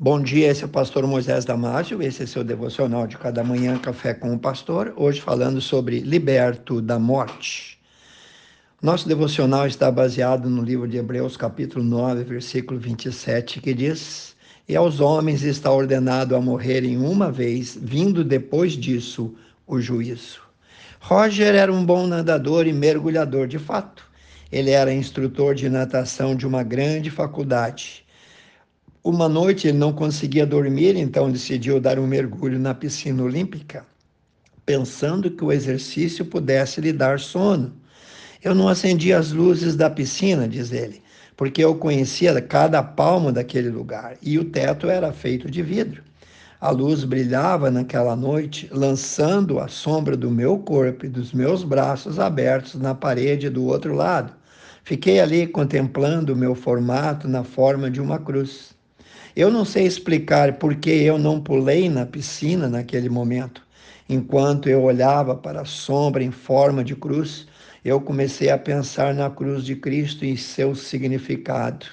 Bom dia, esse é o pastor Moisés Damásio, esse é seu devocional de cada manhã, Café com o Pastor, hoje falando sobre liberto da morte. Nosso devocional está baseado no livro de Hebreus, capítulo 9, versículo 27, que diz: E aos homens está ordenado a morrerem uma vez, vindo depois disso o juízo. Roger era um bom nadador e mergulhador de fato. Ele era instrutor de natação de uma grande faculdade uma noite ele não conseguia dormir, então decidiu dar um mergulho na piscina olímpica, pensando que o exercício pudesse lhe dar sono. Eu não acendi as luzes da piscina, diz ele, porque eu conhecia cada palmo daquele lugar e o teto era feito de vidro. A luz brilhava naquela noite, lançando a sombra do meu corpo e dos meus braços abertos na parede do outro lado. Fiquei ali contemplando o meu formato na forma de uma cruz. Eu não sei explicar por que eu não pulei na piscina naquele momento. Enquanto eu olhava para a sombra em forma de cruz, eu comecei a pensar na cruz de Cristo e seu significado.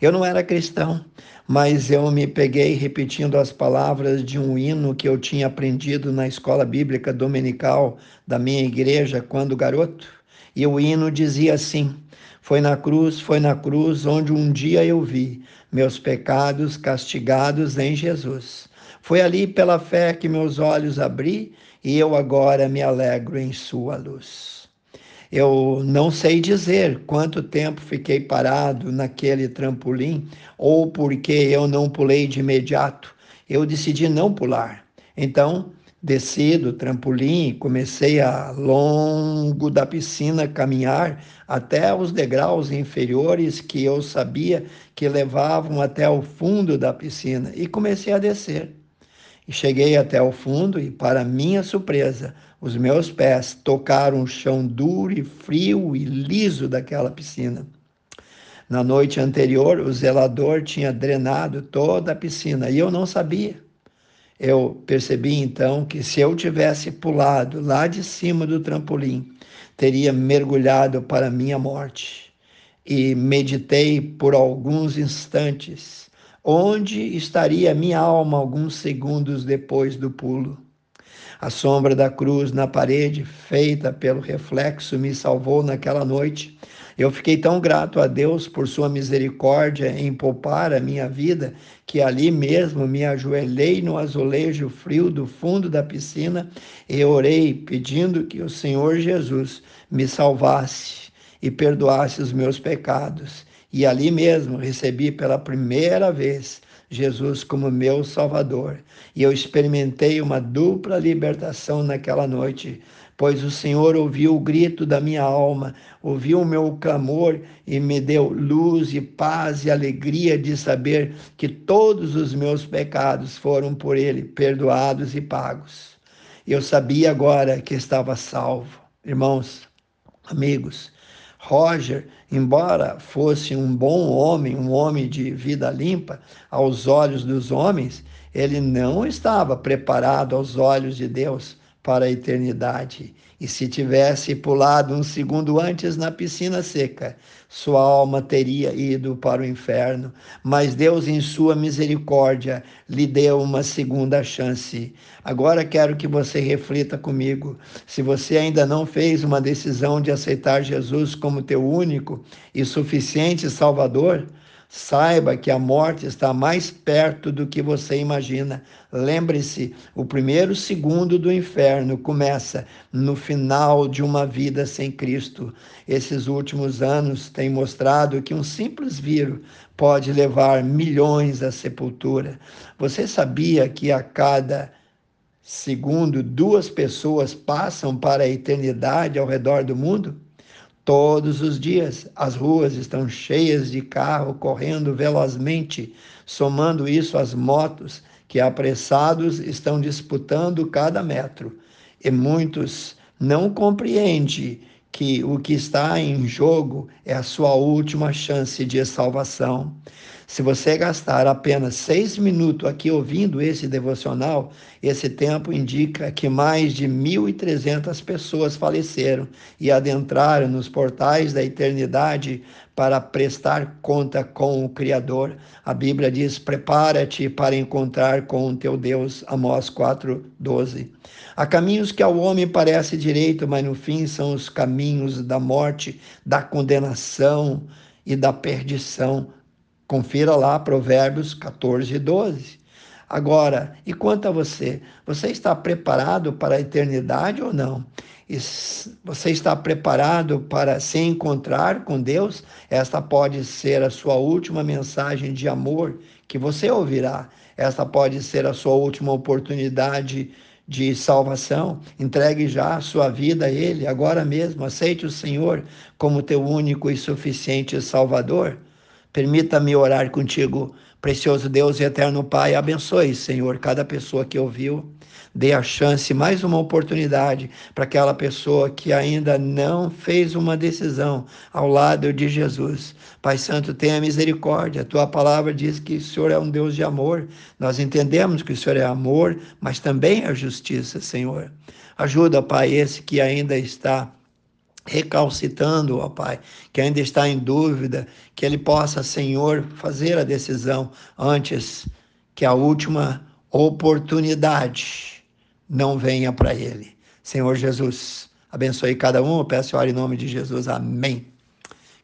Eu não era cristão, mas eu me peguei repetindo as palavras de um hino que eu tinha aprendido na escola bíblica dominical da minha igreja quando garoto. E o hino dizia assim: Foi na cruz, foi na cruz onde um dia eu vi meus pecados castigados em Jesus. Foi ali pela fé que meus olhos abri e eu agora me alegro em Sua luz. Eu não sei dizer quanto tempo fiquei parado naquele trampolim ou porque eu não pulei de imediato. Eu decidi não pular. Então, desci do trampolim comecei a longo da piscina caminhar até os degraus inferiores que eu sabia que levavam até o fundo da piscina e comecei a descer. E cheguei até o fundo e, para minha surpresa, os meus pés tocaram o chão duro e frio e liso daquela piscina. Na noite anterior, o zelador tinha drenado toda a piscina e eu não sabia. Eu percebi então que se eu tivesse pulado lá de cima do trampolim, teria mergulhado para minha morte. E meditei por alguns instantes onde estaria minha alma alguns segundos depois do pulo. A sombra da cruz na parede, feita pelo reflexo, me salvou naquela noite. Eu fiquei tão grato a Deus por sua misericórdia em poupar a minha vida, que ali mesmo me ajoelhei no azulejo frio do fundo da piscina e orei pedindo que o Senhor Jesus me salvasse e perdoasse os meus pecados. E ali mesmo recebi pela primeira vez Jesus como meu Salvador. E eu experimentei uma dupla libertação naquela noite, pois o Senhor ouviu o grito da minha alma, ouviu o meu clamor e me deu luz e paz e alegria de saber que todos os meus pecados foram por Ele perdoados e pagos. Eu sabia agora que estava salvo. Irmãos, amigos, Roger, embora fosse um bom homem, um homem de vida limpa aos olhos dos homens, ele não estava preparado aos olhos de Deus para a eternidade. E se tivesse pulado um segundo antes na piscina seca, sua alma teria ido para o inferno. Mas Deus, em sua misericórdia, lhe deu uma segunda chance. Agora quero que você reflita comigo. Se você ainda não fez uma decisão de aceitar Jesus como teu único e suficiente Salvador, Saiba que a morte está mais perto do que você imagina. Lembre-se, o primeiro segundo do inferno começa no final de uma vida sem Cristo. Esses últimos anos têm mostrado que um simples vírus pode levar milhões à sepultura. Você sabia que a cada segundo duas pessoas passam para a eternidade ao redor do mundo? Todos os dias as ruas estão cheias de carro correndo velozmente, somando isso às motos que apressados estão disputando cada metro. E muitos não compreendem que o que está em jogo é a sua última chance de salvação. Se você gastar apenas seis minutos aqui ouvindo esse devocional, esse tempo indica que mais de 1.300 pessoas faleceram e adentraram nos portais da eternidade para prestar conta com o Criador. A Bíblia diz: prepara-te para encontrar com o teu Deus. Amós 4,12. Há caminhos que ao homem parece direito, mas no fim são os caminhos da morte, da condenação e da perdição. Confira lá Provérbios 14, 12. Agora, e quanto a você? Você está preparado para a eternidade ou não? Você está preparado para se encontrar com Deus? Esta pode ser a sua última mensagem de amor que você ouvirá. Esta pode ser a sua última oportunidade de salvação. Entregue já a sua vida a Ele agora mesmo. Aceite o Senhor como teu único e suficiente Salvador. Permita-me orar contigo, precioso Deus e eterno Pai. Abençoe, Senhor, cada pessoa que ouviu. Dê a chance, mais uma oportunidade para aquela pessoa que ainda não fez uma decisão ao lado de Jesus. Pai Santo, tenha misericórdia. A tua palavra diz que o Senhor é um Deus de amor. Nós entendemos que o Senhor é amor, mas também é justiça, Senhor. Ajuda, Pai, esse que ainda está recalcitando, ó Pai, que ainda está em dúvida, que ele possa, Senhor, fazer a decisão antes que a última oportunidade não venha para ele. Senhor Jesus, abençoe cada um, eu peço e em nome de Jesus, amém.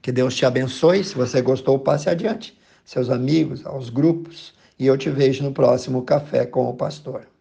Que Deus te abençoe, se você gostou, passe adiante, seus amigos, aos grupos, e eu te vejo no próximo Café com o Pastor.